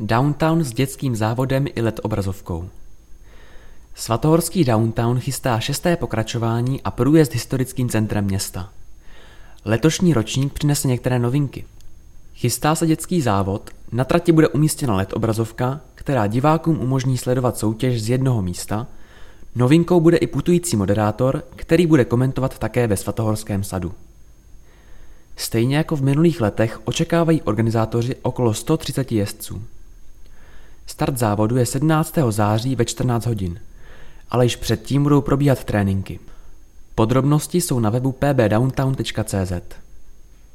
Downtown s dětským závodem i LED obrazovkou. Svatohorský Downtown chystá šesté pokračování a průjezd historickým centrem města. Letošní ročník přinese některé novinky. Chystá se dětský závod, na trati bude umístěna LED obrazovka, která divákům umožní sledovat soutěž z jednoho místa. Novinkou bude i putující moderátor, který bude komentovat také ve Svatohorském sadu. Stejně jako v minulých letech očekávají organizátoři okolo 130 jezdců. Start závodu je 17. září ve 14 hodin, ale již předtím budou probíhat tréninky. Podrobnosti jsou na webu pbdowntown.cz.